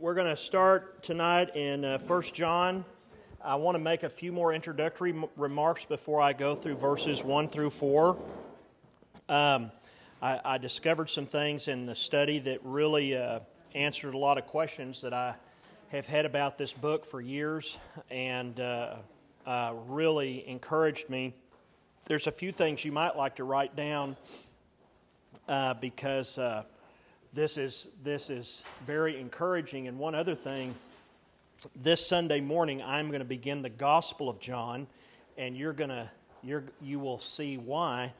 We're going to start tonight in uh, 1 John. I want to make a few more introductory m- remarks before I go through verses 1 through 4. Um, I, I, discovered some things in the study that really uh, answered a lot of questions that I have had about this book for years and uh, uh really encouraged me. There's a few things you might like to write down uh, because uh, this is this is very encouraging. And one other thing, this Sunday morning I'm going to begin the Gospel of John, and you're going to you're you will see why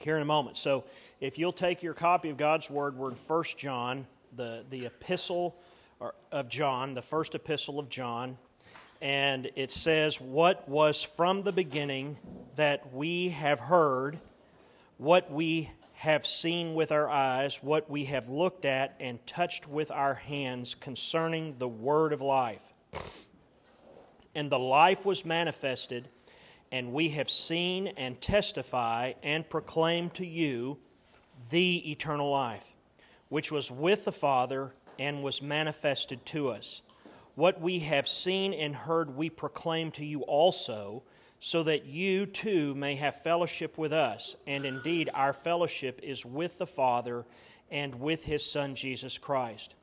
here in a moment. So if you'll take your copy of God's Word, we're in 1 John, the the epistle of John, the first epistle of John. And it says, What was from the beginning that we have heard, what we have seen with our eyes, what we have looked at and touched with our hands concerning the word of life. And the life was manifested, and we have seen and testify and proclaim to you the eternal life, which was with the Father and was manifested to us. What we have seen and heard, we proclaim to you also so that you too may have fellowship with us. And indeed, our fellowship is with the Father and with His Son, Jesus Christ.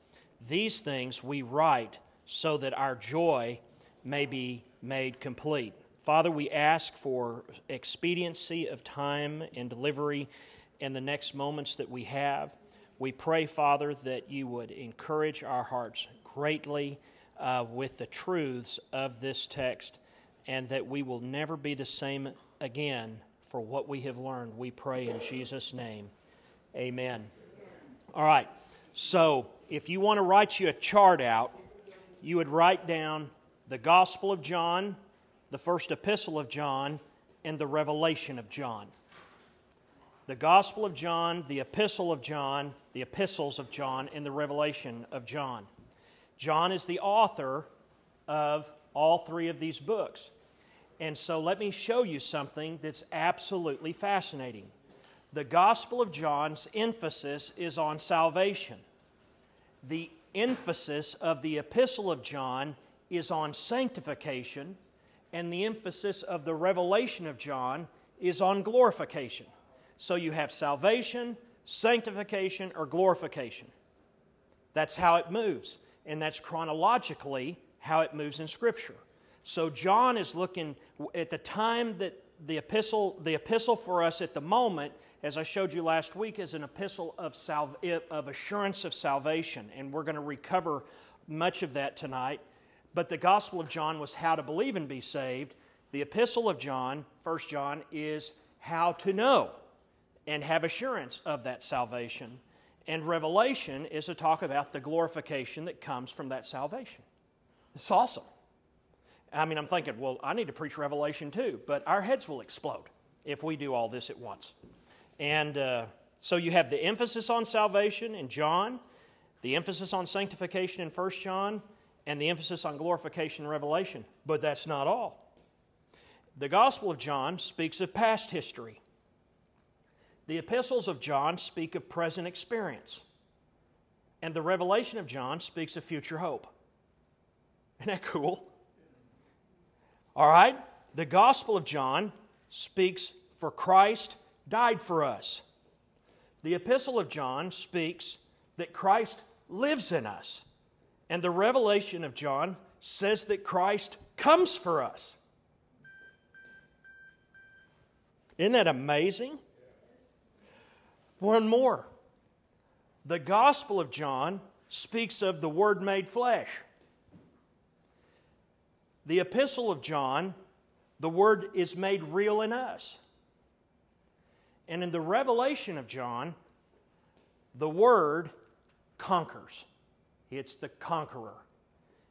These things we write so that our joy may be made complete. Father, we ask for expediency of time and delivery in the next moments that we have. We pray, Father, that you would encourage our hearts greatly uh, with the truths of this text and that we will never be the same again for what we have learned. We pray in Jesus' name. Amen. All right. So, if you want to write you a chart out, you would write down the Gospel of John, the first epistle of John, and the Revelation of John. The Gospel of John, the Epistle of John, the Epistles of John, and the Revelation of John. John is the author of all three of these books. And so let me show you something that's absolutely fascinating. The Gospel of John's emphasis is on salvation. The emphasis of the Epistle of John is on sanctification, and the emphasis of the Revelation of John is on glorification. So you have salvation, sanctification, or glorification. That's how it moves, and that's chronologically how it moves in Scripture. So John is looking at the time that the epistle, the epistle for us at the moment, as I showed you last week, is an epistle of, sal- of assurance of salvation. And we're going to recover much of that tonight. But the Gospel of John was how to believe and be saved. The epistle of John, 1 John, is how to know and have assurance of that salvation. And Revelation is to talk about the glorification that comes from that salvation. It's awesome. I mean, I'm thinking, well, I need to preach Revelation too, but our heads will explode if we do all this at once. And uh, so you have the emphasis on salvation in John, the emphasis on sanctification in 1 John, and the emphasis on glorification in Revelation. But that's not all. The Gospel of John speaks of past history. The epistles of John speak of present experience. And the revelation of John speaks of future hope. Isn't that cool? All right? The Gospel of John speaks for Christ died for us. The Epistle of John speaks that Christ lives in us. And the Revelation of John says that Christ comes for us. Isn't that amazing? One more. The Gospel of John speaks of the Word made flesh the epistle of John, the word is made real in us. And in the revelation of John, the word conquers. It's the conqueror.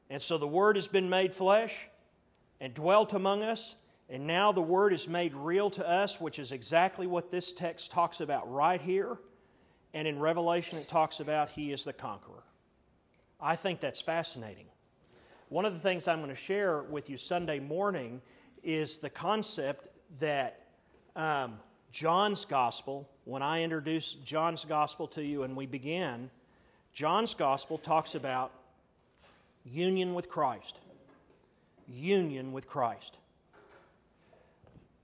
And so the word has been made flesh and dwelt among us. And now the word is made real to us, which is exactly what this text talks about right here. And in Revelation, it talks about he is the conqueror. I think that's fascinating. One of the things I'm going to share with you Sunday morning is the concept that um, John's gospel, when I introduce John's gospel to you and we began, John's gospel talks about union with Christ. Union with Christ.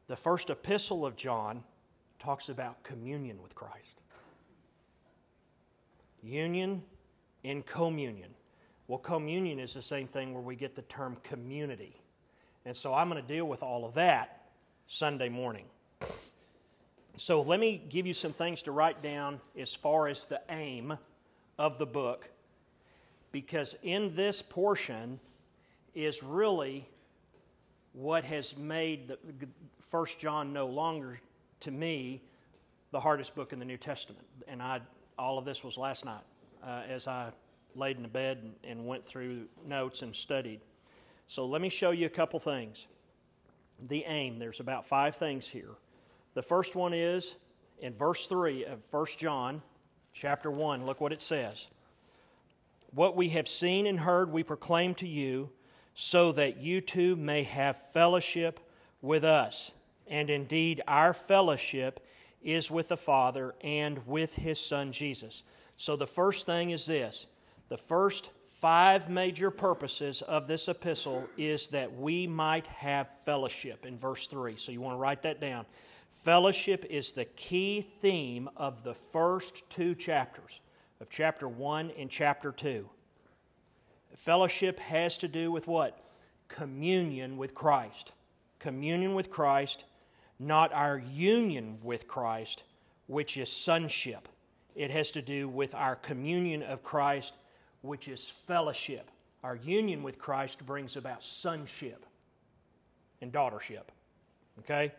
The first epistle of John talks about communion with Christ. Union in communion. Well, communion is the same thing where we get the term community. And so I'm going to deal with all of that Sunday morning. So let me give you some things to write down as far as the aim of the book, because in this portion is really what has made the First John no longer, to me, the hardest book in the New Testament. And I, all of this was last night uh, as I laid in the bed and, and went through notes and studied. So let me show you a couple things. The aim, there's about five things here. The first one is in verse 3 of 1 John chapter 1. Look what it says. What we have seen and heard, we proclaim to you, so that you too may have fellowship with us. And indeed, our fellowship is with the Father and with His Son Jesus. So the first thing is this the first five major purposes of this epistle is that we might have fellowship in verse 3. So you want to write that down. Fellowship is the key theme of the first two chapters, of chapter 1 and chapter 2. Fellowship has to do with what? Communion with Christ. Communion with Christ, not our union with Christ, which is sonship. It has to do with our communion of Christ, which is fellowship. Our union with Christ brings about sonship and daughtership. Okay?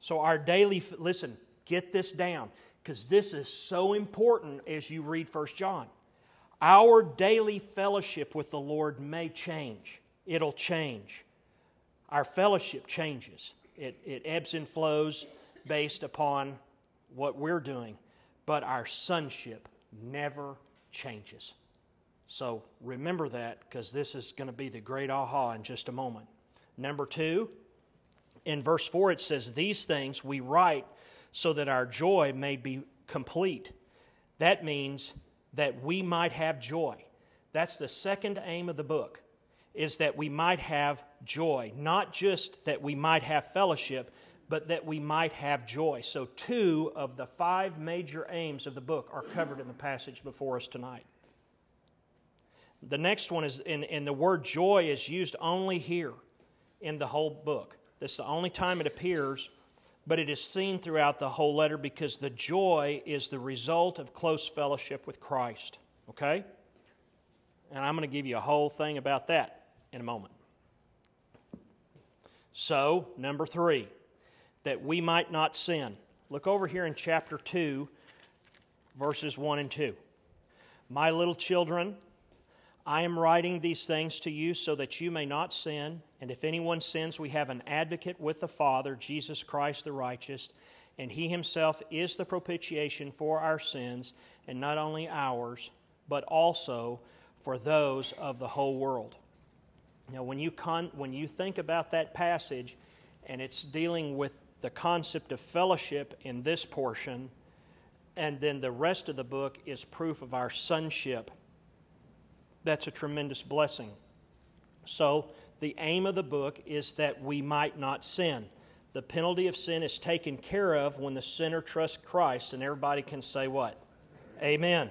So, our daily, listen, get this down because this is so important as you read First John. Our daily fellowship with the Lord may change, it'll change. Our fellowship changes, it, it ebbs and flows based upon what we're doing, but our sonship never changes. So remember that because this is going to be the great aha in just a moment. Number two, in verse 4, it says, These things we write so that our joy may be complete. That means that we might have joy. That's the second aim of the book, is that we might have joy. Not just that we might have fellowship, but that we might have joy. So, two of the five major aims of the book are covered in the passage before us tonight. The next one is, and, the word joy is used only here in the whole book. This is the only time it appears, but it is seen throughout the whole letter because the joy is the result of close fellowship with Christ. Okay? And I'm going to give you a whole thing about that in a moment. So, number three, that we might not sin. Look over here in chapter 2, verses 1 and 2. My little children, I am writing these things to you so that you may not sin. And if anyone sins, we have an advocate with the Father, Jesus Christ the righteous. And he himself is the propitiation for our sins, and not only ours, but also for those of the whole world. Now, when you, con- when you think about that passage, and it's dealing with the concept of fellowship in this portion, and then the rest of the book is proof of our sonship that's a tremendous blessing. So, the aim of the book is that we might not sin. The penalty of sin is taken care of when the sinner trusts Christ, and everybody can say what? Amen.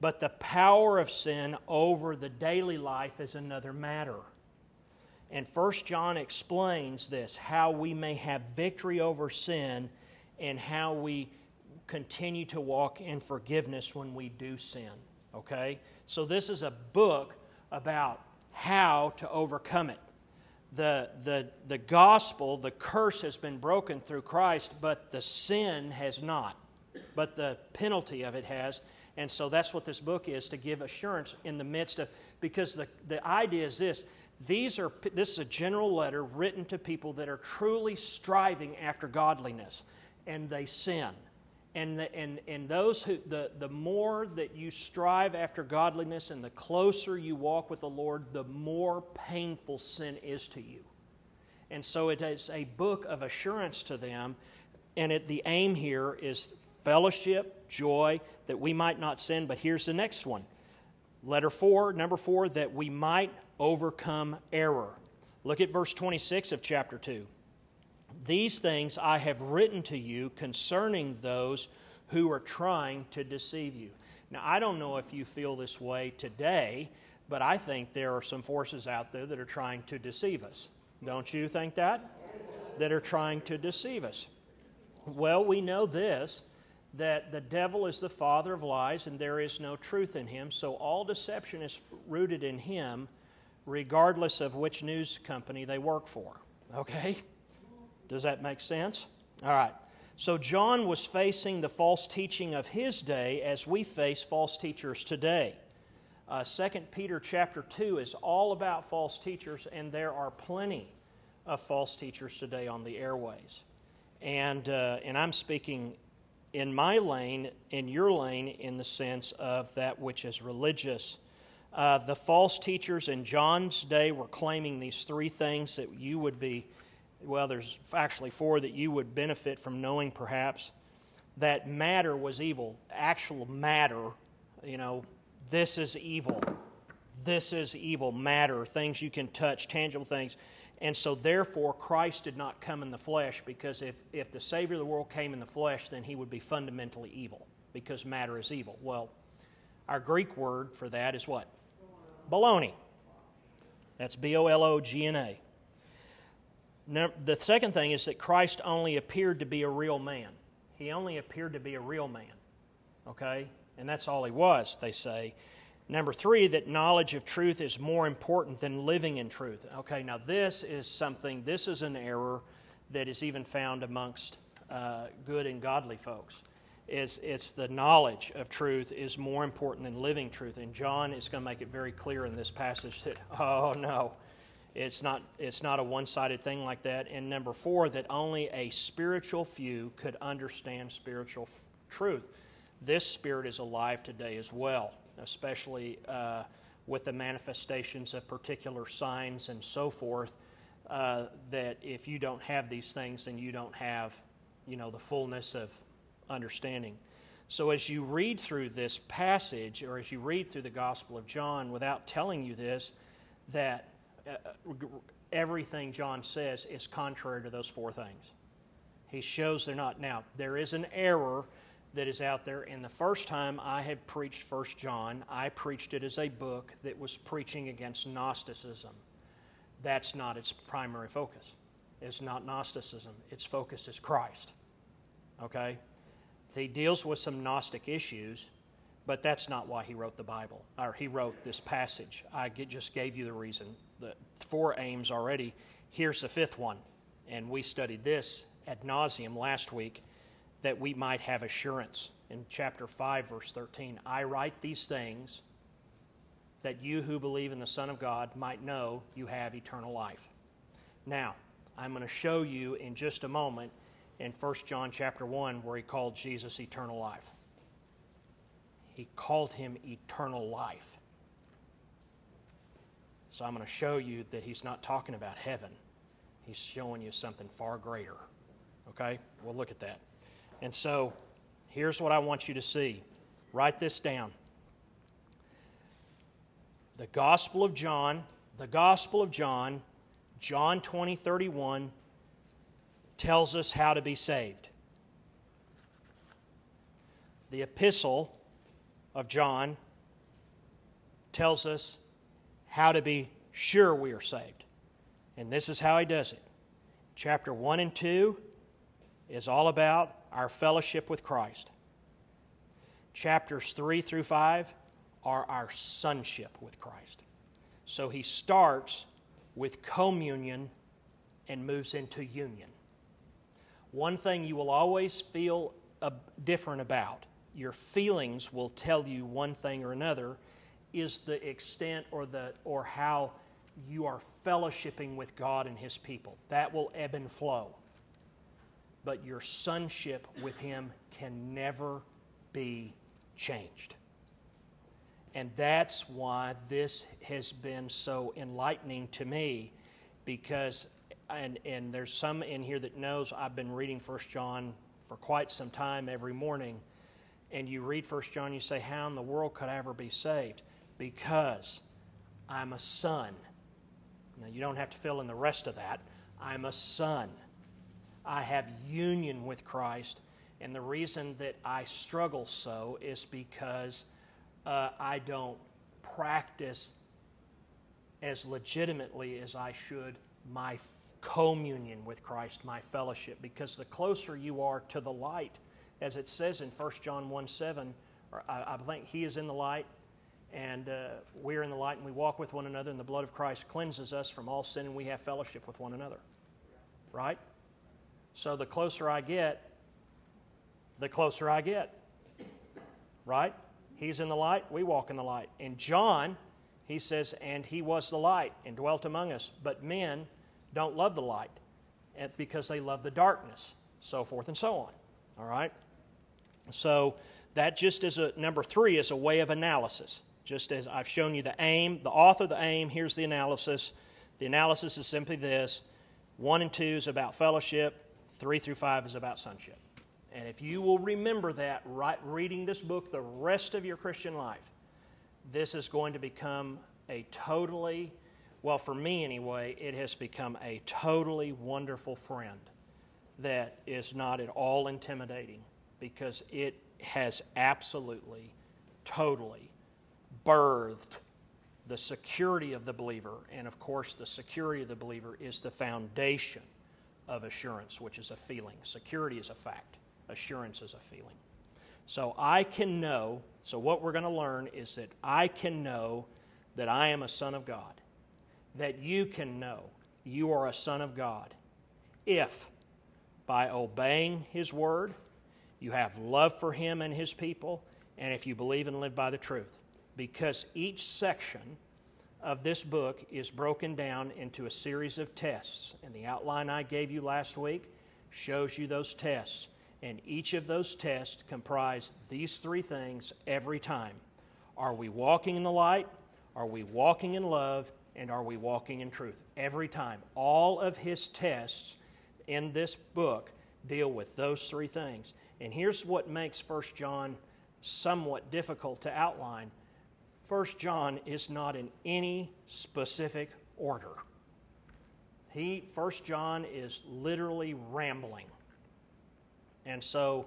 But the power of sin over the daily life is another matter. And First John explains this how we may have victory over sin and how we continue to walk in forgiveness when we do sin. Okay? So, this is a book about how to overcome it. The, the, the gospel, the curse has been broken through Christ, but the sin has not. But the penalty of it has. And so that's what this book is to give assurance in the midst of, because the, the idea is this these are, this is a general letter written to people that are truly striving after godliness, and they sin. And, the, and, and those who, the, the more that you strive after godliness and the closer you walk with the Lord, the more painful sin is to you. And so it is a book of assurance to them. And it, the aim here is fellowship, joy, that we might not sin. But here's the next one Letter 4, number 4, that we might overcome error. Look at verse 26 of chapter 2. These things I have written to you concerning those who are trying to deceive you. Now, I don't know if you feel this way today, but I think there are some forces out there that are trying to deceive us. Don't you think that? That are trying to deceive us. Well, we know this that the devil is the father of lies and there is no truth in him, so all deception is rooted in him, regardless of which news company they work for. Okay? Does that make sense? All right. So John was facing the false teaching of his day as we face false teachers today. Uh, 2 Peter chapter 2 is all about false teachers, and there are plenty of false teachers today on the airways. And, uh, and I'm speaking in my lane, in your lane, in the sense of that which is religious. Uh, the false teachers in John's day were claiming these three things that you would be well, there's actually four that you would benefit from knowing perhaps that matter was evil. Actual matter, you know, this is evil. This is evil. Matter, things you can touch, tangible things. And so, therefore, Christ did not come in the flesh because if, if the Savior of the world came in the flesh, then he would be fundamentally evil because matter is evil. Well, our Greek word for that is what? Baloney. That's B O L O G N A. The second thing is that Christ only appeared to be a real man. He only appeared to be a real man. Okay? And that's all he was, they say. Number three, that knowledge of truth is more important than living in truth. Okay, now this is something, this is an error that is even found amongst uh, good and godly folks. It's, it's the knowledge of truth is more important than living truth. And John is going to make it very clear in this passage that, oh no, it's not, it's not a one sided thing like that. And number four, that only a spiritual few could understand spiritual f- truth. This spirit is alive today as well, especially uh, with the manifestations of particular signs and so forth. Uh, that if you don't have these things, then you don't have, you know, the fullness of understanding. So as you read through this passage, or as you read through the Gospel of John, without telling you this, that Uh, everything John says is contrary to those four things. He shows they're not. Now, there is an error that is out there. And the first time I had preached First John, I preached it as a book that was preaching against Gnosticism. That's not its primary focus. It's not Gnosticism. Its focus is Christ. Okay? He deals with some Gnostic issues, but that's not why he wrote the Bible, or he wrote this passage. I just gave you the reason the four aims already. Here's the fifth one. And we studied this ad nauseum last week that we might have assurance. In chapter 5, verse 13, I write these things that you who believe in the Son of God might know you have eternal life. Now, I'm going to show you in just a moment in 1 John chapter 1 where he called Jesus eternal life. He called him eternal life. So I'm going to show you that he's not talking about heaven. He's showing you something far greater. Okay? We'll look at that. And so here's what I want you to see. Write this down. The Gospel of John, the Gospel of John, John 20, 31, tells us how to be saved. The Epistle of John tells us how to be sure we are saved. And this is how he does it. Chapter 1 and 2 is all about our fellowship with Christ. Chapters 3 through 5 are our sonship with Christ. So he starts with communion and moves into union. One thing you will always feel different about your feelings will tell you one thing or another is the extent or, the, or how you are fellowshipping with God and His people. That will ebb and flow. But your sonship with Him can never be changed. And that's why this has been so enlightening to me because, and, and there's some in here that knows I've been reading First John for quite some time every morning. And you read First John, you say, How in the world could I ever be saved? Because I'm a son. Now, you don't have to fill in the rest of that. I'm a son. I have union with Christ. And the reason that I struggle so is because uh, I don't practice as legitimately as I should my communion with Christ, my fellowship. Because the closer you are to the light, as it says in 1 John 1 7, I, I think he is in the light, and uh, we're in the light, and we walk with one another, and the blood of Christ cleanses us from all sin, and we have fellowship with one another. Right? So the closer I get, the closer I get. Right? He's in the light, we walk in the light. And John, he says, And he was the light and dwelt among us. But men don't love the light because they love the darkness, so forth and so on. All right? So that just is a number three is a way of analysis. Just as I've shown you the aim, the author, the aim, here's the analysis. The analysis is simply this one and two is about fellowship, three through five is about sonship. And if you will remember that right, reading this book the rest of your Christian life, this is going to become a totally, well, for me anyway, it has become a totally wonderful friend that is not at all intimidating because it has absolutely, totally birthed the security of the believer. And of course, the security of the believer is the foundation of assurance, which is a feeling. Security is a fact, assurance is a feeling. So I can know, so what we're going to learn is that I can know that I am a son of God, that you can know you are a son of God if by obeying His word, you have love for Him and His people, and if you believe and live by the truth. Because each section of this book is broken down into a series of tests. And the outline I gave you last week shows you those tests. And each of those tests comprise these three things every time Are we walking in the light? Are we walking in love? And are we walking in truth? Every time. All of his tests in this book deal with those three things. And here's what makes 1 John somewhat difficult to outline. 1 John is not in any specific order. He 1 John is literally rambling. And so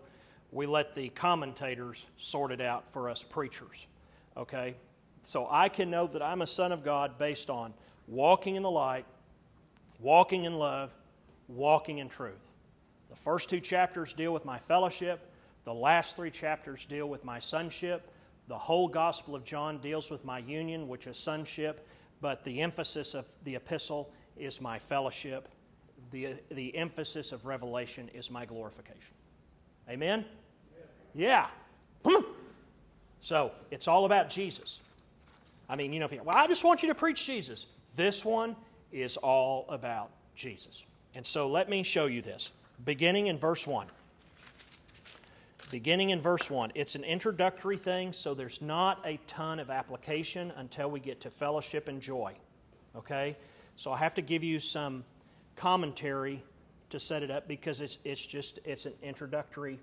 we let the commentators sort it out for us preachers. Okay? So I can know that I'm a son of God based on walking in the light, walking in love, walking in truth. The first two chapters deal with my fellowship, the last three chapters deal with my sonship. The whole Gospel of John deals with my union, which is sonship, but the emphasis of the epistle is my fellowship. The, the emphasis of Revelation is my glorification. Amen? Yeah. Hmm. So it's all about Jesus. I mean, you know, well, I just want you to preach Jesus. This one is all about Jesus. And so let me show you this. Beginning in verse 1. Beginning in verse 1. It's an introductory thing, so there's not a ton of application until we get to fellowship and joy. Okay? So I have to give you some commentary to set it up because it's, it's just it's an introductory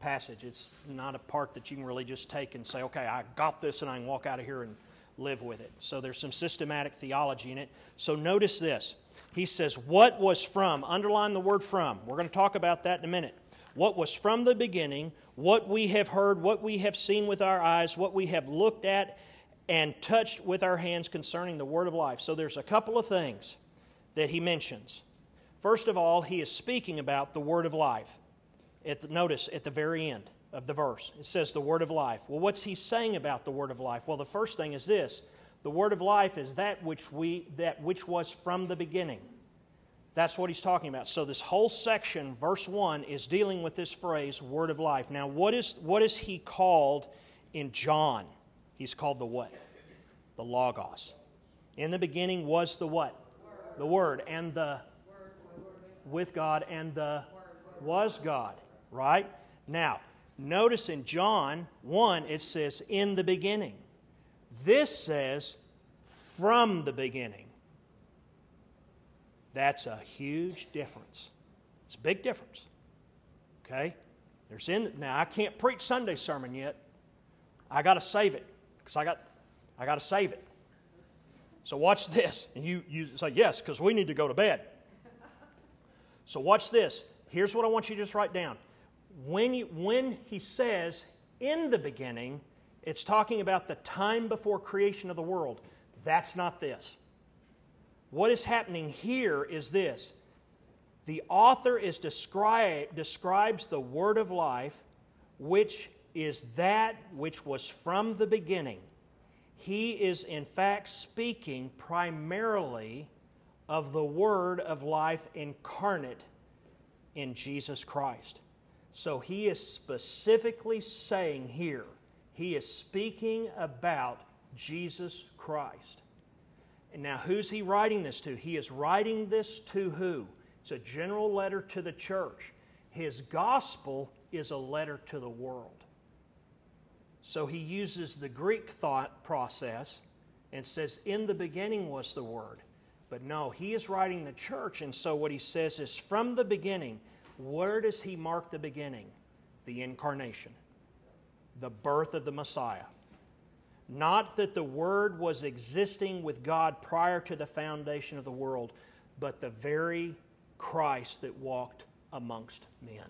passage. It's not a part that you can really just take and say, okay, I got this and I can walk out of here and live with it. So there's some systematic theology in it. So notice this. He says, What was from, underline the word from. We're going to talk about that in a minute. What was from the beginning, what we have heard, what we have seen with our eyes, what we have looked at and touched with our hands concerning the word of life. So there's a couple of things that he mentions. First of all, he is speaking about the word of life. At the, notice at the very end of the verse, it says the word of life. Well, what's he saying about the word of life? Well, the first thing is this the word of life is that which we that which was from the beginning. That's what he's talking about. So this whole section, verse 1, is dealing with this phrase, word of life. Now, what is what is he called in John? He's called the what? The Logos. In the beginning was the what? The Word. And the with God and the was God. Right? Now, notice in John 1, it says, in the beginning. This says, from the beginning. That's a huge difference. It's a big difference. Okay? There's in now I can't preach Sunday sermon yet. I got to save it because I got I got to save it. So watch this. And you, you say, yes, because we need to go to bed. So watch this. Here's what I want you to just write down. When, you, when he says in the beginning, it's talking about the time before creation of the world. That's not this. What is happening here is this the author is describe, describes the word of life, which is that which was from the beginning. He is, in fact, speaking primarily of the word of life incarnate in Jesus Christ. So he is specifically saying here, he is speaking about Jesus Christ. And now, who's he writing this to? He is writing this to who? It's a general letter to the church. His gospel is a letter to the world. So he uses the Greek thought process and says, In the beginning was the Word. But no, he is writing the church, and so what he says is, From the beginning, where does he mark the beginning? The incarnation, the birth of the Messiah. Not that the Word was existing with God prior to the foundation of the world, but the very Christ that walked amongst men.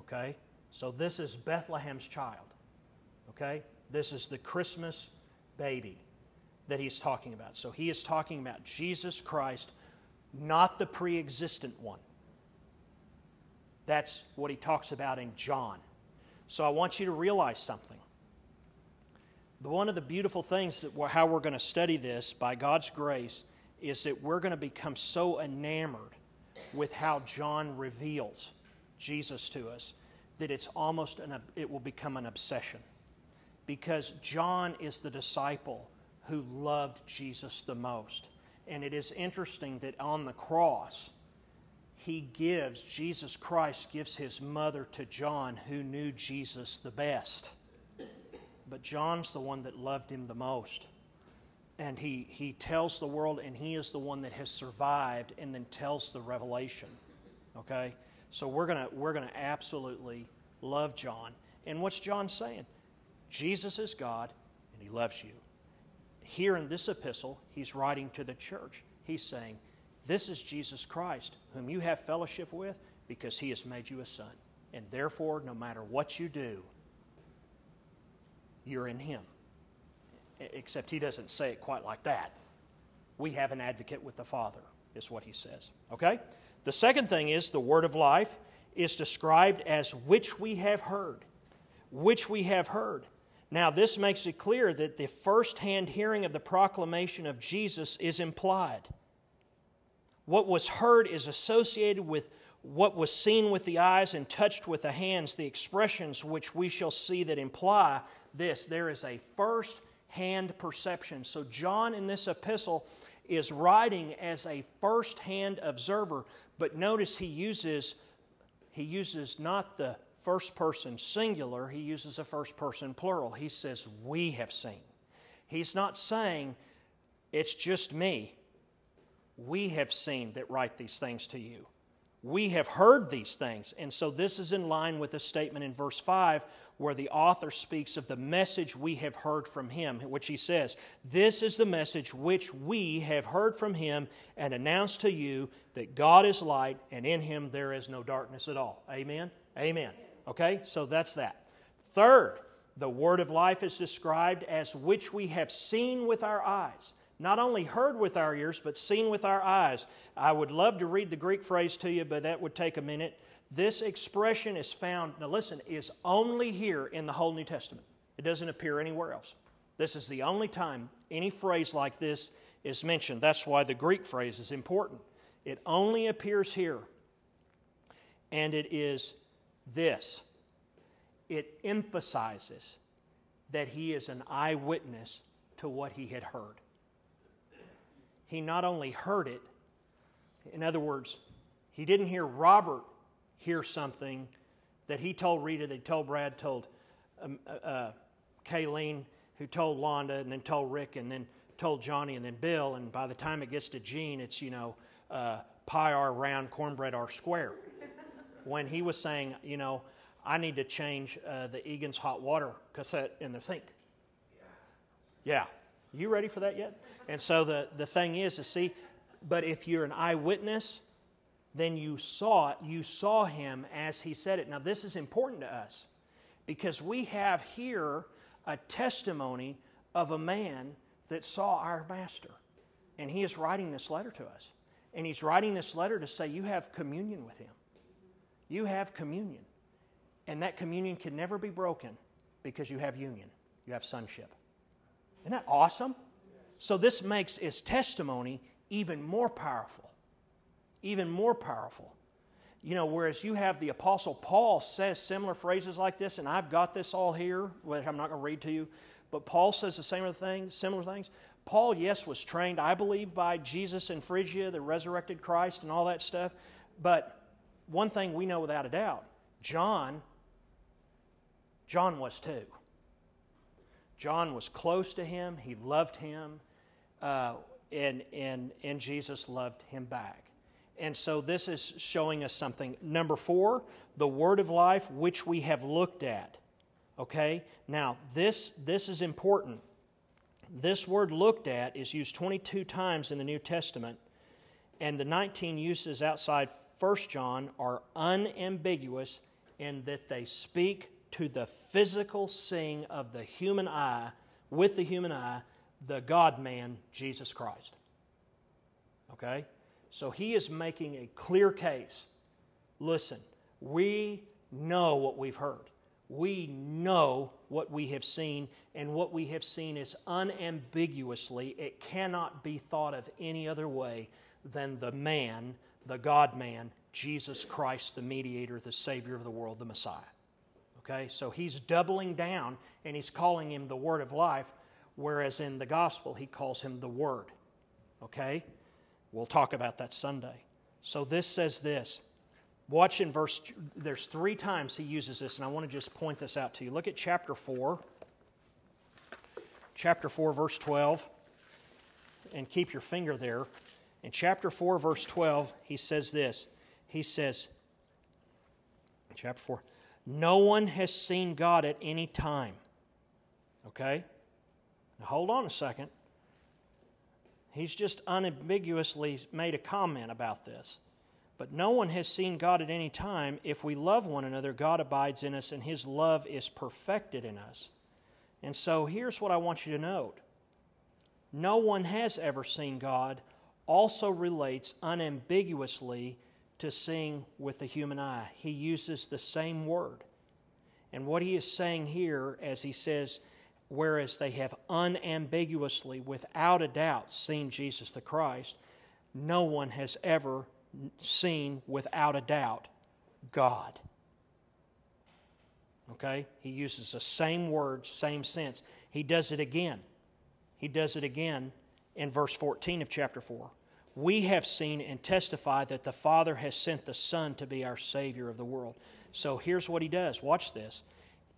Okay? So this is Bethlehem's child. Okay? This is the Christmas baby that he's talking about. So he is talking about Jesus Christ, not the pre existent one. That's what he talks about in John. So I want you to realize something. One of the beautiful things that how we're going to study this by God's grace is that we're going to become so enamored with how John reveals Jesus to us that it's almost an, it will become an obsession. Because John is the disciple who loved Jesus the most. And it is interesting that on the cross, he gives, Jesus Christ gives his mother to John, who knew Jesus the best. But John's the one that loved him the most and he, he tells the world, and he is the one that has survived and then tells the revelation. Okay? So we're going we're going to absolutely love John. And what's John saying? Jesus is God, and he loves you. Here in this epistle, he's writing to the church. He's saying, This is Jesus Christ, whom you have fellowship with because he has made you a son. And therefore, no matter what you do, you're in him except he doesn't say it quite like that. We have an advocate with the Father, is what he says. Okay? The second thing is the word of life is described as which we have heard. Which we have heard. Now, this makes it clear that the first hand hearing of the proclamation of Jesus is implied. What was heard is associated with what was seen with the eyes and touched with the hands, the expressions which we shall see that imply this. There is a first hand perception. So, John in this epistle is writing as a first hand observer, but notice he uses, he uses not the first person singular, he uses a first person plural. He says, We have seen. He's not saying, It's just me. We have seen that write these things to you. We have heard these things. And so this is in line with the statement in verse 5 where the author speaks of the message we have heard from him, which he says, This is the message which we have heard from him and announced to you that God is light and in him there is no darkness at all. Amen? Amen. Okay, so that's that. Third, the word of life is described as which we have seen with our eyes. Not only heard with our ears, but seen with our eyes. I would love to read the Greek phrase to you, but that would take a minute. This expression is found, now listen, is only here in the whole New Testament. It doesn't appear anywhere else. This is the only time any phrase like this is mentioned. That's why the Greek phrase is important. It only appears here. And it is this it emphasizes that he is an eyewitness to what he had heard. He not only heard it, in other words, he didn't hear Robert hear something that he told Rita, that he told Brad, told um, uh, uh, Kayleen, who told Londa, and then told Rick, and then told Johnny, and then Bill. And by the time it gets to Gene, it's, you know, uh, pie R round, cornbread R square. when he was saying, you know, I need to change uh, the Egan's hot water cassette in the sink. Yeah. yeah. You ready for that yet? And so the, the thing is to see, but if you're an eyewitness, then you saw it. you saw him as he said it. Now this is important to us because we have here a testimony of a man that saw our master. And he is writing this letter to us. And he's writing this letter to say, You have communion with him. You have communion. And that communion can never be broken because you have union, you have sonship. Isn't that awesome? So, this makes his testimony even more powerful. Even more powerful. You know, whereas you have the Apostle Paul says similar phrases like this, and I've got this all here, which I'm not going to read to you, but Paul says the same things, similar things. Paul, yes, was trained, I believe, by Jesus in Phrygia, the resurrected Christ, and all that stuff. But one thing we know without a doubt John, John was too. John was close to him, he loved him, uh, and, and, and Jesus loved him back. And so this is showing us something. Number four, the word of life, which we have looked at. Okay? Now, this, this is important. This word looked at is used 22 times in the New Testament, and the 19 uses outside 1 John are unambiguous in that they speak to the physical seeing of the human eye, with the human eye, the God man, Jesus Christ. Okay? So he is making a clear case. Listen, we know what we've heard. We know what we have seen, and what we have seen is unambiguously, it cannot be thought of any other way than the man, the God man, Jesus Christ, the mediator, the Savior of the world, the Messiah. Okay, so he's doubling down and he's calling him the Word of life, whereas in the gospel he calls him the Word. Okay? We'll talk about that Sunday. So this says this. Watch in verse, there's three times he uses this, and I want to just point this out to you. Look at chapter 4, chapter 4, verse 12, and keep your finger there. In chapter 4, verse 12, he says this. He says, chapter 4, no one has seen God at any time. Okay? Now hold on a second. He's just unambiguously made a comment about this. But no one has seen God at any time. If we love one another, God abides in us, and his love is perfected in us. And so here's what I want you to note no one has ever seen God, also relates unambiguously to seeing with the human eye. He uses the same word. And what he is saying here, as he says, whereas they have unambiguously, without a doubt, seen Jesus the Christ, no one has ever seen without a doubt God. Okay? He uses the same words, same sense. He does it again. He does it again in verse 14 of chapter 4. We have seen and testify that the Father has sent the Son to be our Savior of the world. So here's what he does. Watch this.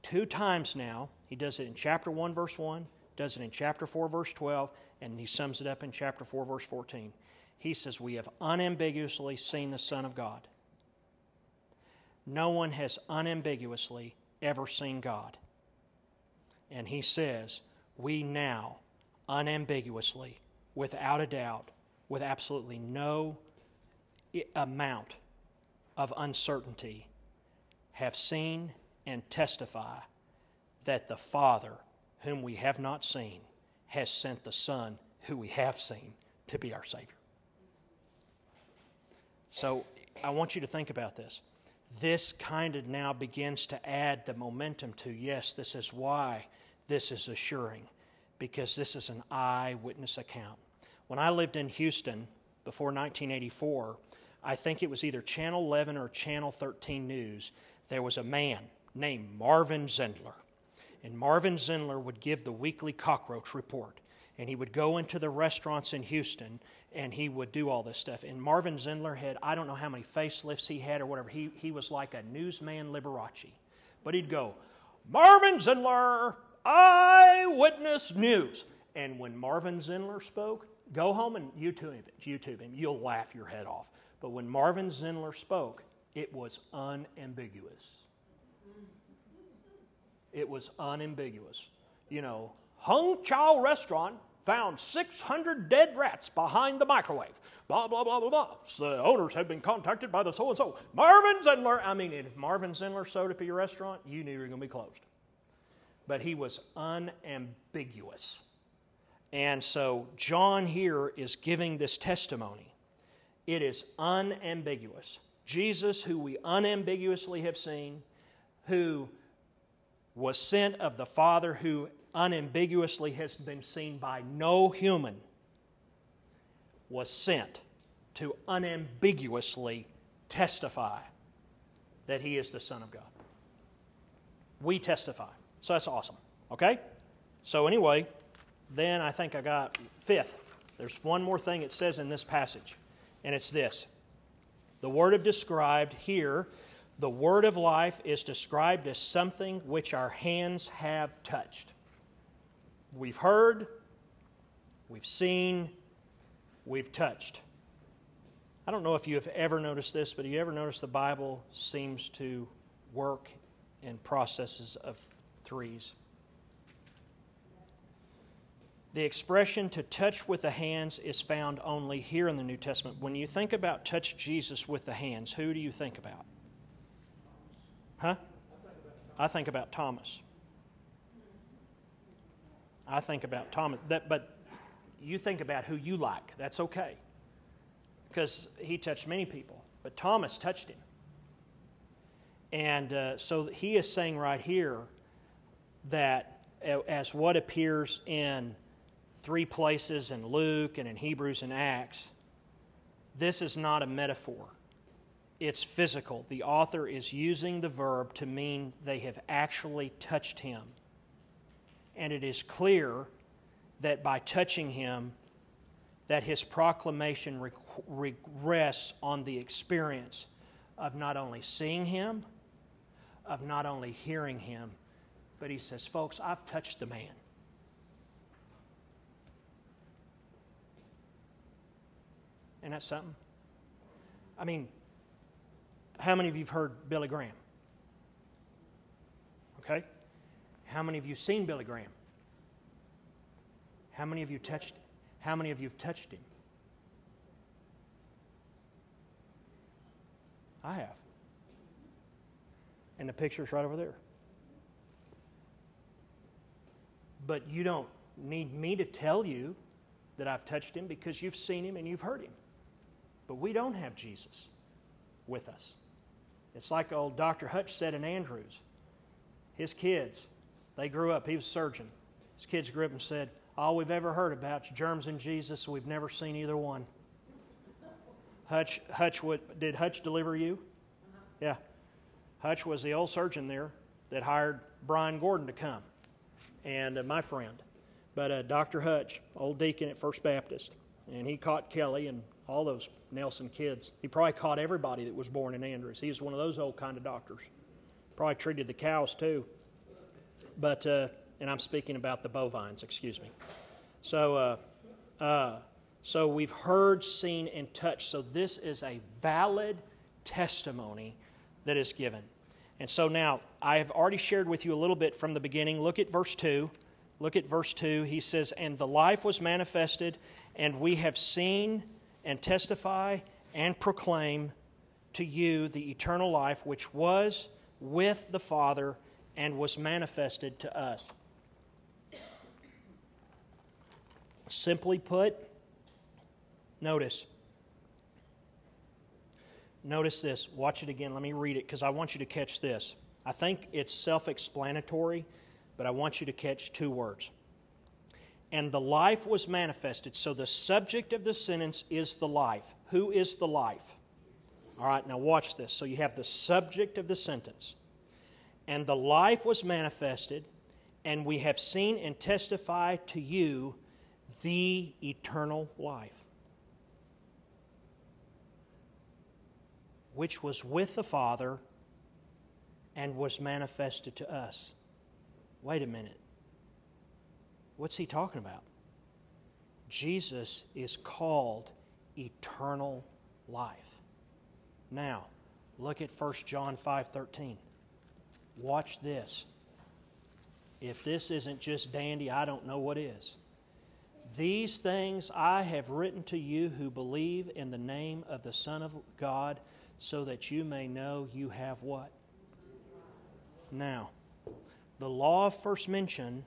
Two times now, he does it in chapter 1, verse 1, does it in chapter 4, verse 12, and he sums it up in chapter 4, verse 14. He says, We have unambiguously seen the Son of God. No one has unambiguously ever seen God. And he says, We now, unambiguously, without a doubt, with absolutely no amount of uncertainty, have seen and testify that the Father, whom we have not seen, has sent the Son, who we have seen, to be our Savior. So I want you to think about this. This kind of now begins to add the momentum to yes, this is why this is assuring, because this is an eyewitness account. When I lived in Houston before 1984, I think it was either Channel 11 or Channel 13 News, there was a man named Marvin Zindler. And Marvin Zindler would give the weekly cockroach report. And he would go into the restaurants in Houston and he would do all this stuff. And Marvin Zindler had, I don't know how many facelifts he had or whatever. He, he was like a newsman Liberace. But he'd go, Marvin Zindler, Eyewitness News. And when Marvin Zindler spoke, go home and YouTube him. YouTube him. You'll laugh your head off. But when Marvin Zindler spoke, it was unambiguous it was unambiguous. You know, Hung Chow Restaurant, found 600 dead rats behind the microwave. Blah, blah, blah, blah, blah. So the owners have been contacted by the so and so. Marvin Zindler. I mean, if Marvin Zindler showed up at your restaurant, you knew you were going to be closed. But he was unambiguous. And so John here is giving this testimony. It is unambiguous. Jesus, who we unambiguously have seen, who was sent of the Father, who unambiguously has been seen by no human, was sent to unambiguously testify that he is the Son of God. We testify. So that's awesome. Okay? So, anyway, then I think I got fifth. There's one more thing it says in this passage, and it's this. The word of described here, the word of life is described as something which our hands have touched. We've heard, we've seen, we've touched. I don't know if you have ever noticed this, but have you ever noticed the Bible seems to work in processes of threes? The expression to touch with the hands is found only here in the New Testament. When you think about touch Jesus with the hands, who do you think about? Huh? I think about Thomas. I think about Thomas. That, but you think about who you like. That's okay. Because he touched many people, but Thomas touched him. And uh, so he is saying right here that as what appears in three places in Luke and in Hebrews and Acts, this is not a metaphor. It's physical. The author is using the verb to mean they have actually touched him and it is clear that by touching him, that his proclamation rests on the experience of not only seeing him, of not only hearing him, but he says, Folks, I've touched the man. And that's something. I mean, how many of you have heard Billy Graham? Okay? How many of you have seen Billy Graham? How many of you touched how many of you have touched him? I have. And the picture's right over there. But you don't need me to tell you that I've touched him because you've seen him and you've heard him. But we don't have Jesus with us. It's like old Dr. Hutch said in Andrews. His kids, they grew up, he was a surgeon. His kids grew up and said, All we've ever heard about is germs and Jesus, we've never seen either one. Hutch, Hutch would, did Hutch deliver you? Yeah. Hutch was the old surgeon there that hired Brian Gordon to come, and uh, my friend. But uh, Dr. Hutch, old deacon at First Baptist, and he caught Kelly and all those Nelson kids. He probably caught everybody that was born in Andrews. He was one of those old kind of doctors. Probably treated the cows too. But, uh, and I'm speaking about the bovines, excuse me. So, uh, uh, so we've heard, seen, and touched. So this is a valid testimony that is given. And so now, I have already shared with you a little bit from the beginning. Look at verse 2. Look at verse 2. He says, And the life was manifested, and we have seen and testify and proclaim to you the eternal life which was with the Father and was manifested to us. Simply put, notice. Notice this. Watch it again. Let me read it because I want you to catch this. I think it's self explanatory, but I want you to catch two words. And the life was manifested. So the subject of the sentence is the life. Who is the life? All right, now watch this. So you have the subject of the sentence and the life was manifested, and we have seen and testify to you the eternal life, which was with the Father and was manifested to us. Wait a minute. What's he talking about? Jesus is called eternal life. Now, look at 1 John 5:13. Watch this. If this isn't just dandy, I don't know what is. These things I have written to you who believe in the name of the Son of God, so that you may know you have what? Now, the law of first mention,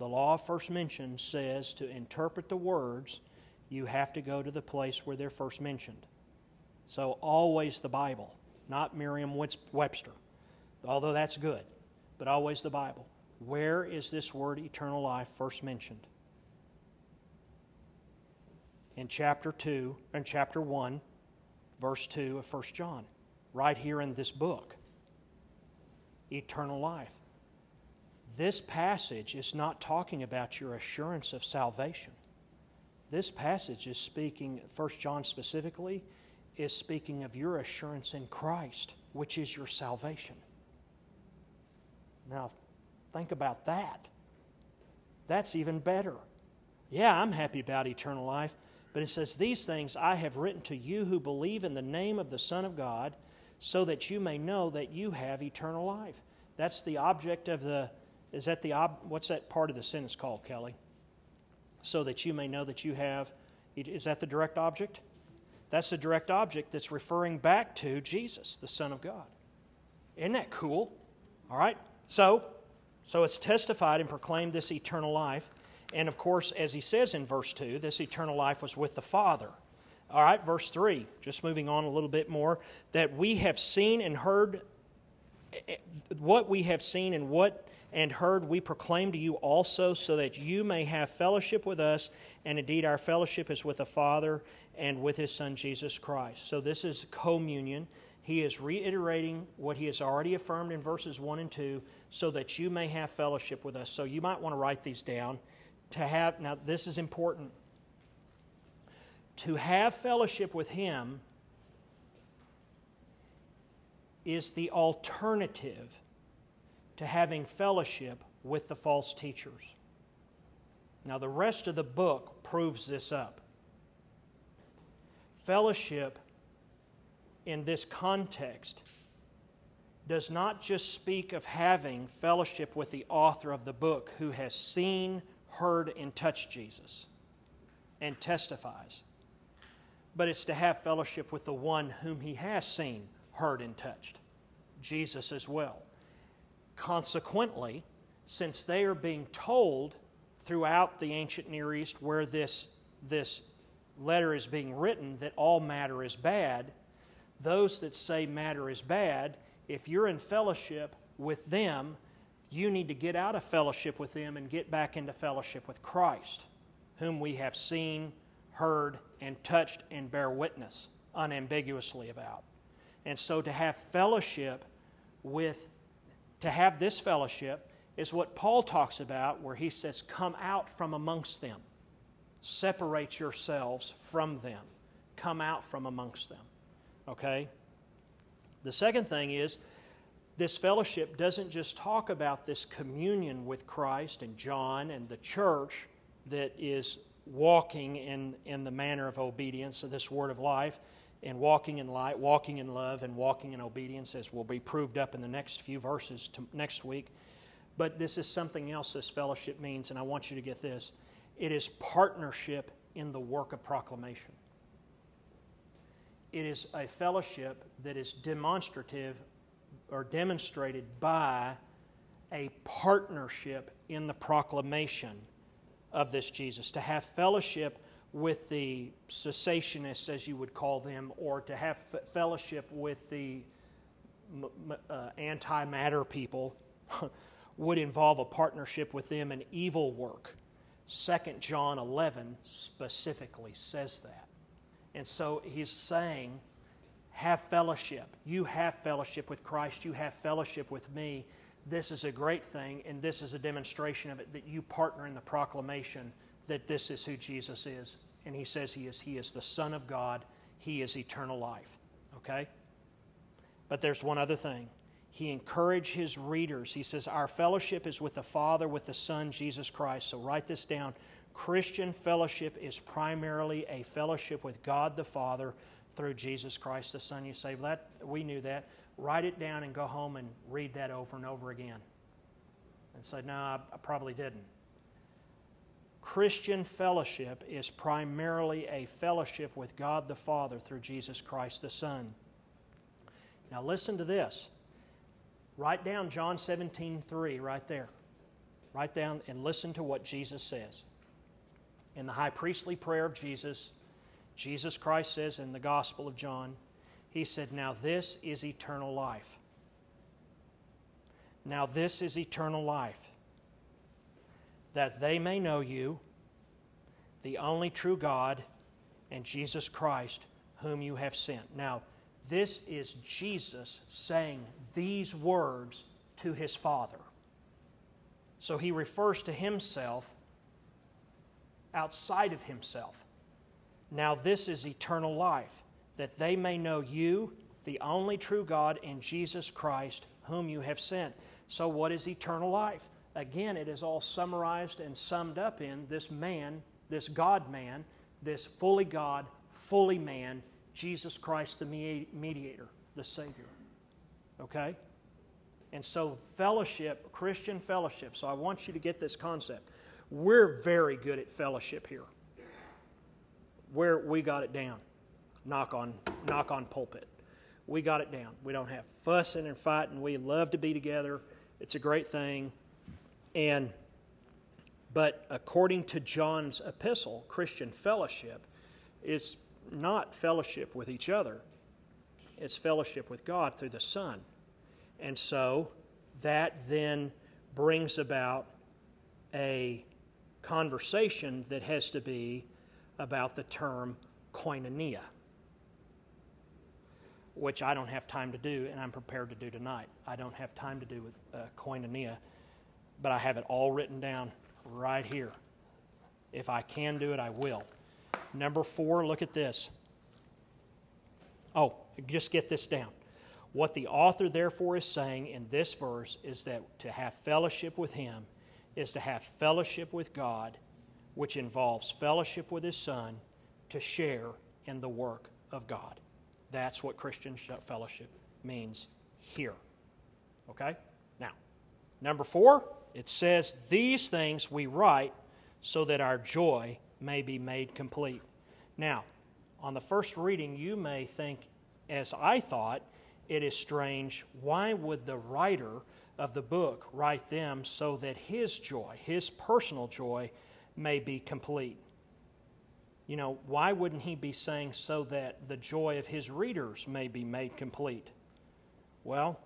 the law first mention says to interpret the words, you have to go to the place where they're first mentioned. So, always the Bible, not Merriam Webster, although that's good, but always the Bible. Where is this word eternal life first mentioned? In chapter 2, in chapter 1, verse 2 of 1 John, right here in this book. Eternal life. This passage is not talking about your assurance of salvation. This passage is speaking, 1 John specifically, is speaking of your assurance in Christ, which is your salvation. Now, think about that. That's even better. Yeah, I'm happy about eternal life, but it says, These things I have written to you who believe in the name of the Son of God, so that you may know that you have eternal life. That's the object of the, is that the, ob, what's that part of the sentence called, Kelly? So that you may know that you have, is that the direct object? That's the direct object that's referring back to Jesus, the Son of God. Isn't that cool? All right? So, so it's testified and proclaimed this eternal life. And of course, as he says in verse 2, this eternal life was with the Father. All right, verse 3, just moving on a little bit more, that we have seen and heard eh, eh, what we have seen and what and heard we proclaim to you also so that you may have fellowship with us and indeed our fellowship is with the father and with his son jesus christ. So this is communion. He is reiterating what he has already affirmed in verses 1 and 2 so that you may have fellowship with us. So you might want to write these down. To have now this is important. To have fellowship with him is the alternative to having fellowship with the false teachers. Now, the rest of the book proves this up. Fellowship in this context does not just speak of having fellowship with the author of the book who has seen, heard, and touched Jesus and testifies, but it's to have fellowship with the one whom he has seen, heard, and touched, Jesus as well. Consequently, since they are being told throughout the ancient Near East where this, this letter is being written that all matter is bad, those that say matter is bad, if you're in fellowship with them, you need to get out of fellowship with them and get back into fellowship with Christ, whom we have seen, heard, and touched and bear witness unambiguously about. And so to have fellowship with, to have this fellowship is what Paul talks about, where he says, Come out from amongst them, separate yourselves from them, come out from amongst them. Okay? The second thing is, this fellowship doesn't just talk about this communion with Christ and John and the church that is walking in, in the manner of obedience of this word of life and walking in light, walking in love, and walking in obedience, as will be proved up in the next few verses to next week. But this is something else this fellowship means, and I want you to get this it is partnership in the work of proclamation. It is a fellowship that is demonstrative or demonstrated by a partnership in the proclamation of this Jesus. To have fellowship with the secessionists, as you would call them, or to have fellowship with the uh, anti-matter people would involve a partnership with them in evil work. 2 John 11 specifically says that. And so he's saying, have fellowship. You have fellowship with Christ. You have fellowship with me. This is a great thing, and this is a demonstration of it that you partner in the proclamation that this is who Jesus is. And he says he is, he is the Son of God, he is eternal life. Okay? But there's one other thing. He encouraged his readers. He says, Our fellowship is with the Father, with the Son, Jesus Christ. So write this down. Christian fellowship is primarily a fellowship with God the Father through Jesus Christ the Son. You say, well, that, we knew that. Write it down and go home and read that over and over again. And say, No, I, I probably didn't. Christian fellowship is primarily a fellowship with God the Father through Jesus Christ the Son. Now, listen to this. Write down John 17, 3 right there. Write down and listen to what Jesus says. In the high priestly prayer of Jesus, Jesus Christ says in the Gospel of John, He said, Now this is eternal life. Now this is eternal life, that they may know you, the only true God, and Jesus Christ, whom you have sent. Now, this is Jesus saying these words to his Father. So he refers to himself outside of himself. Now, this is eternal life, that they may know you, the only true God, and Jesus Christ, whom you have sent. So, what is eternal life? Again, it is all summarized and summed up in this man, this God man, this fully God, fully man, Jesus Christ, the mediator, the Savior. Okay? And so, fellowship, Christian fellowship, so I want you to get this concept. We're very good at fellowship here. Where we got it down. Knock on, knock on pulpit. We got it down. We don't have fussing and fighting. We love to be together. It's a great thing. And but according to John's epistle, Christian fellowship is not fellowship with each other, it's fellowship with God through the Son. And so that then brings about a conversation that has to be about the term koinonia, which I don't have time to do, and I'm prepared to do tonight. I don't have time to do with uh, koinonia, but I have it all written down right here. If I can do it, I will. Number four, look at this. Oh, just get this down. What the author, therefore, is saying in this verse is that to have fellowship with Him is to have fellowship with God, which involves fellowship with His Son to share in the work of God. That's what Christian fellowship means here. Okay? Now, number four, it says, These things we write so that our joy may be made complete. Now, on the first reading, you may think, as I thought, it is strange. Why would the writer of the book write them so that his joy, his personal joy, may be complete? You know, why wouldn't he be saying so that the joy of his readers may be made complete? Well,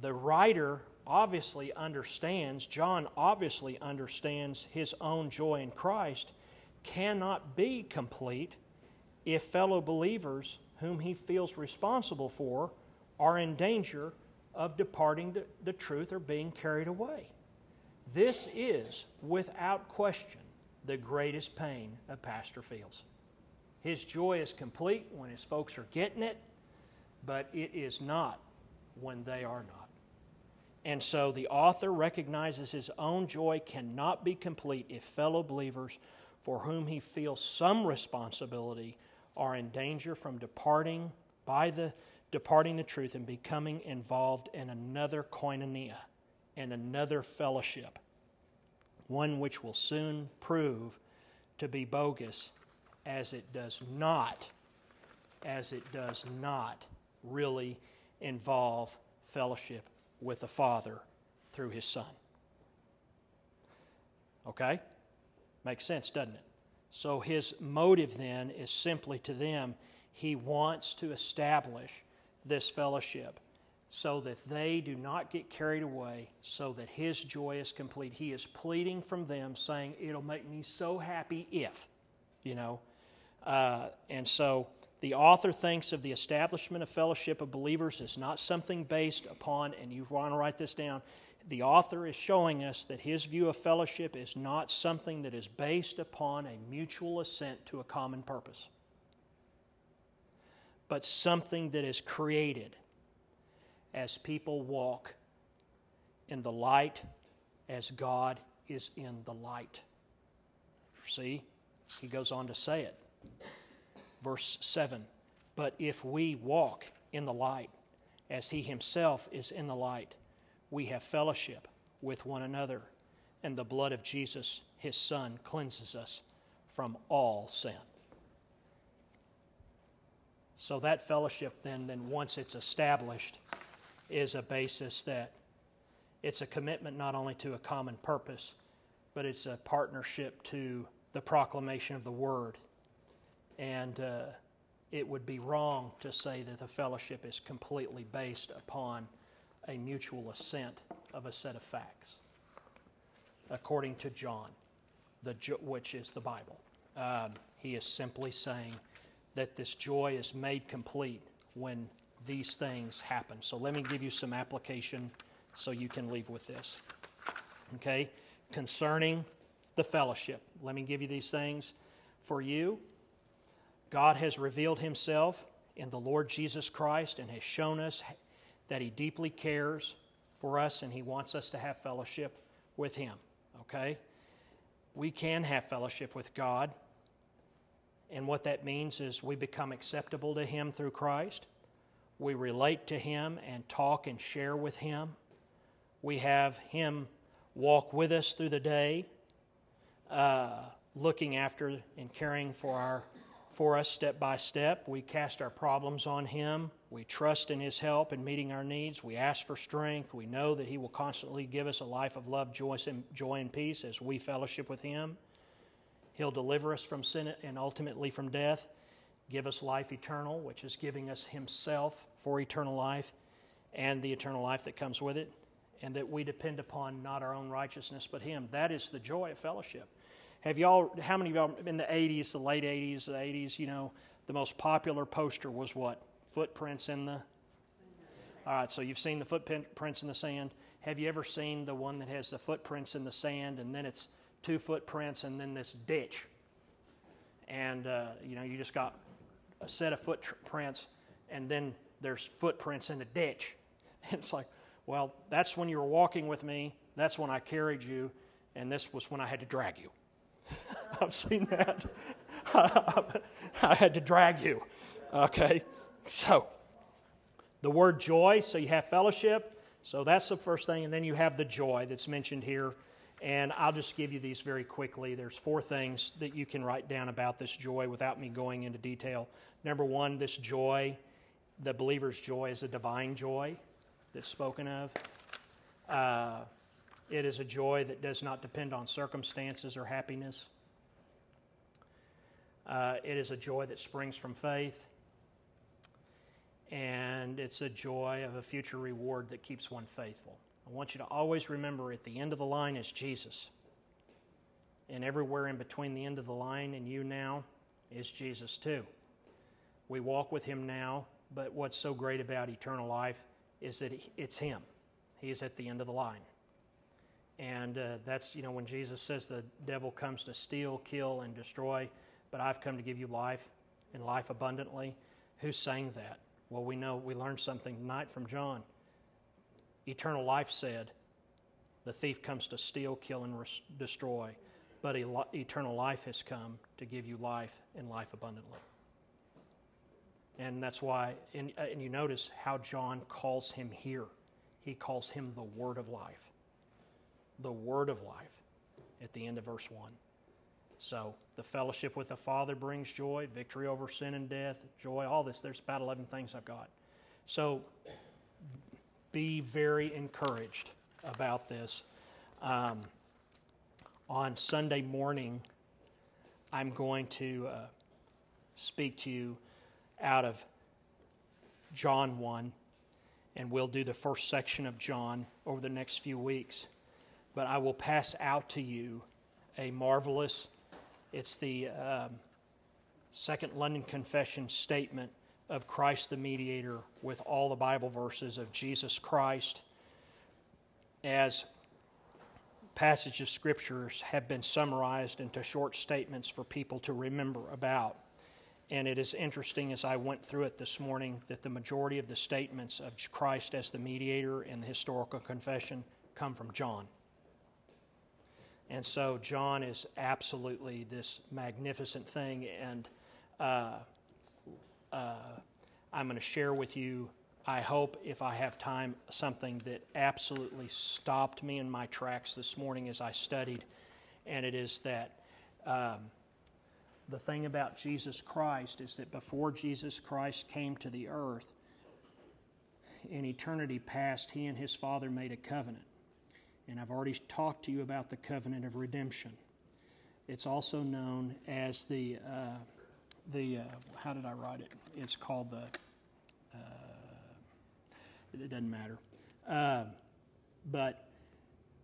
the writer obviously understands, John obviously understands his own joy in Christ cannot be complete if fellow believers whom he feels responsible for are in danger of departing the, the truth or being carried away. This is, without question, the greatest pain a pastor feels. His joy is complete when his folks are getting it, but it is not when they are not. And so the author recognizes his own joy cannot be complete if fellow believers for whom he feels some responsibility are in danger from departing by the departing the truth and becoming involved in another koinonia and another fellowship one which will soon prove to be bogus as it does not as it does not really involve fellowship with the father through his son okay Makes sense, doesn't it? So his motive then is simply to them, he wants to establish this fellowship so that they do not get carried away, so that his joy is complete. He is pleading from them, saying, It'll make me so happy if, you know. Uh, and so the author thinks of the establishment of fellowship of believers as not something based upon, and you want to write this down, the author is showing us that his view of fellowship is not something that is based upon a mutual assent to a common purpose, but something that is created as people walk in the light as God is in the light. See? He goes on to say it. Verse 7 But if we walk in the light as he himself is in the light, we have fellowship with one another. and the blood of Jesus, his Son, cleanses us from all sin. So that fellowship then, then once it's established, is a basis that it's a commitment not only to a common purpose, but it's a partnership to the proclamation of the word. And uh, it would be wrong to say that the fellowship is completely based upon a mutual assent of a set of facts, according to John, the, which is the Bible. Um, he is simply saying that this joy is made complete when these things happen. So let me give you some application so you can leave with this. Okay? Concerning the fellowship, let me give you these things. For you, God has revealed himself in the Lord Jesus Christ and has shown us that he deeply cares for us and he wants us to have fellowship with him. Okay? We can have fellowship with God. And what that means is we become acceptable to him through Christ. We relate to him and talk and share with him. We have him walk with us through the day, uh, looking after and caring for our for us step by step. We cast our problems on Him. We trust in His help in meeting our needs. We ask for strength. We know that He will constantly give us a life of love, joy, and, peace as we fellowship with Him. He'll deliver us from sin and ultimately from death, give us life eternal, which is giving us Himself for eternal life and the eternal life that comes with it, and that we depend upon not our own righteousness but Him. That is the joy of fellowship. Have y'all, how many of y'all in the 80s, the late 80s, the 80s, you know, the most popular poster was what? Footprints in the. All right, so you've seen the footprints in the sand. Have you ever seen the one that has the footprints in the sand and then it's two footprints and then this ditch? And, uh, you know, you just got a set of footprints and then there's footprints in the ditch. And it's like, well, that's when you were walking with me. That's when I carried you. And this was when I had to drag you. I've seen that. I had to drag you. Okay? So, the word joy, so you have fellowship. So that's the first thing. And then you have the joy that's mentioned here. And I'll just give you these very quickly. There's four things that you can write down about this joy without me going into detail. Number one, this joy, the believer's joy, is a divine joy that's spoken of. Uh, it is a joy that does not depend on circumstances or happiness. Uh, it is a joy that springs from faith. And it's a joy of a future reward that keeps one faithful. I want you to always remember at the end of the line is Jesus. And everywhere in between the end of the line and you now is Jesus too. We walk with him now, but what's so great about eternal life is that it's him. He is at the end of the line. And uh, that's, you know, when Jesus says the devil comes to steal, kill, and destroy, but I've come to give you life and life abundantly. Who's saying that? Well, we know we learned something tonight from John. Eternal life said, The thief comes to steal, kill, and res- destroy, but eternal life has come to give you life and life abundantly. And that's why, and, and you notice how John calls him here. He calls him the Word of life the word of life at the end of verse 1. So, the fellowship with the Father brings joy, victory over sin and death, joy, all this. There's about 11 things I've got. So, be very encouraged about this. Um, on Sunday morning, I'm going to uh, speak to you out of John 1, and we'll do the first section of John over the next few weeks but I will pass out to you a marvelous, it's the um, Second London Confession statement of Christ the mediator with all the Bible verses of Jesus Christ as passages of scriptures have been summarized into short statements for people to remember about. And it is interesting as I went through it this morning that the majority of the statements of Christ as the mediator in the historical confession come from John. And so John is absolutely this magnificent thing. And uh, uh, I'm going to share with you I hope, if I have time, something that absolutely stopped me in my tracks this morning as I studied, and it is that um, the thing about Jesus Christ is that before Jesus Christ came to the earth, in eternity past, he and his Father made a covenant. And I've already talked to you about the covenant of redemption. It's also known as the, uh, the uh, how did I write it? It's called the, uh, it doesn't matter. Uh, but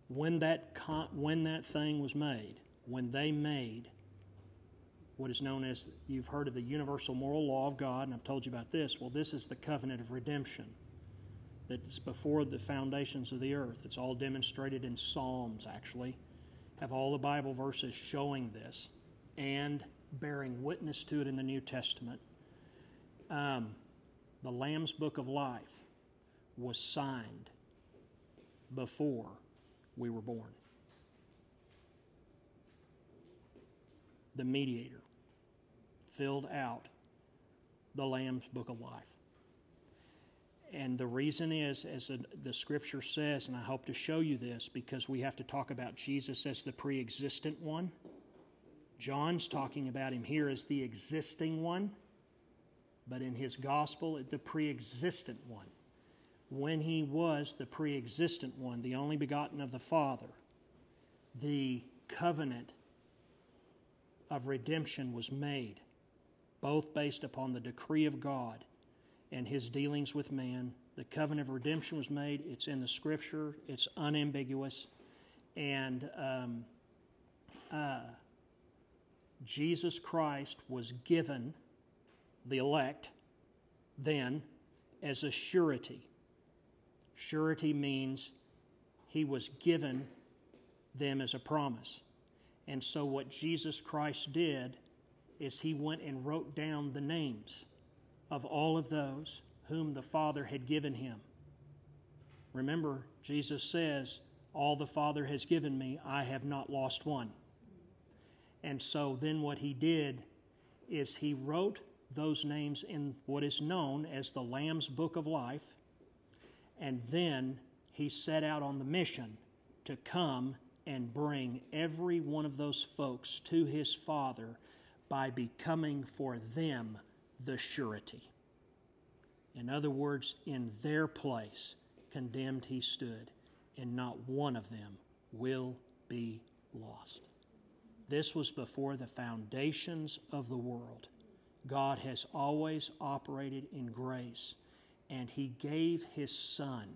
when that, con- when that thing was made, when they made what is known as, you've heard of the universal moral law of God, and I've told you about this. Well, this is the covenant of redemption that's before the foundations of the earth. It's all demonstrated in Psalms, actually. Have all the Bible verses showing this and bearing witness to it in the New Testament. Um, the Lamb's Book of Life was signed before we were born. The mediator filled out the Lamb's Book of Life. And the reason is, as the scripture says, and I hope to show you this because we have to talk about Jesus as the pre existent one. John's talking about him here as the existing one, but in his gospel, the pre existent one. When he was the pre existent one, the only begotten of the Father, the covenant of redemption was made, both based upon the decree of God and his dealings with man. The covenant of redemption was made. It's in the scripture, it's unambiguous. And um, uh, Jesus Christ was given the elect then as a surety. Surety means he was given them as a promise. And so, what Jesus Christ did is he went and wrote down the names of all of those whom the Father had given him. Remember, Jesus says, All the Father has given me, I have not lost one. And so then what he did is he wrote those names in what is known as the Lamb's Book of Life, and then he set out on the mission to come and bring every one of those folks to his Father by becoming for them the surety. In other words, in their place, condemned he stood, and not one of them will be lost. This was before the foundations of the world. God has always operated in grace, and He gave His Son.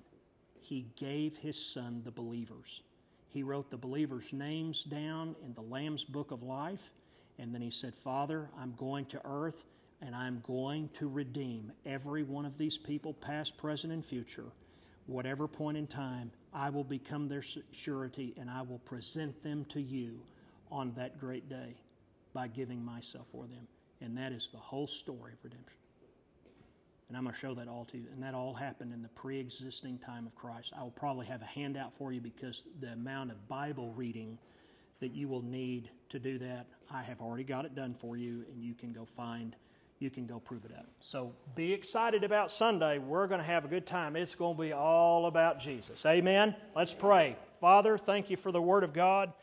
He gave His Son the believers. He wrote the believers' names down in the Lamb's Book of Life, and then He said, Father, I'm going to earth and I'm going to redeem every one of these people, past, present, and future. Whatever point in time, I will become their surety and I will present them to you on that great day by giving myself for them. And that is the whole story of redemption. And I'm going to show that all to you. And that all happened in the pre existing time of Christ. I will probably have a handout for you because the amount of Bible reading that you will need to do that, I have already got it done for you, and you can go find you can go prove it up. So be excited about Sunday. We're going to have a good time. It's going to be all about Jesus. Amen. Let's pray. Father, thank you for the Word of God.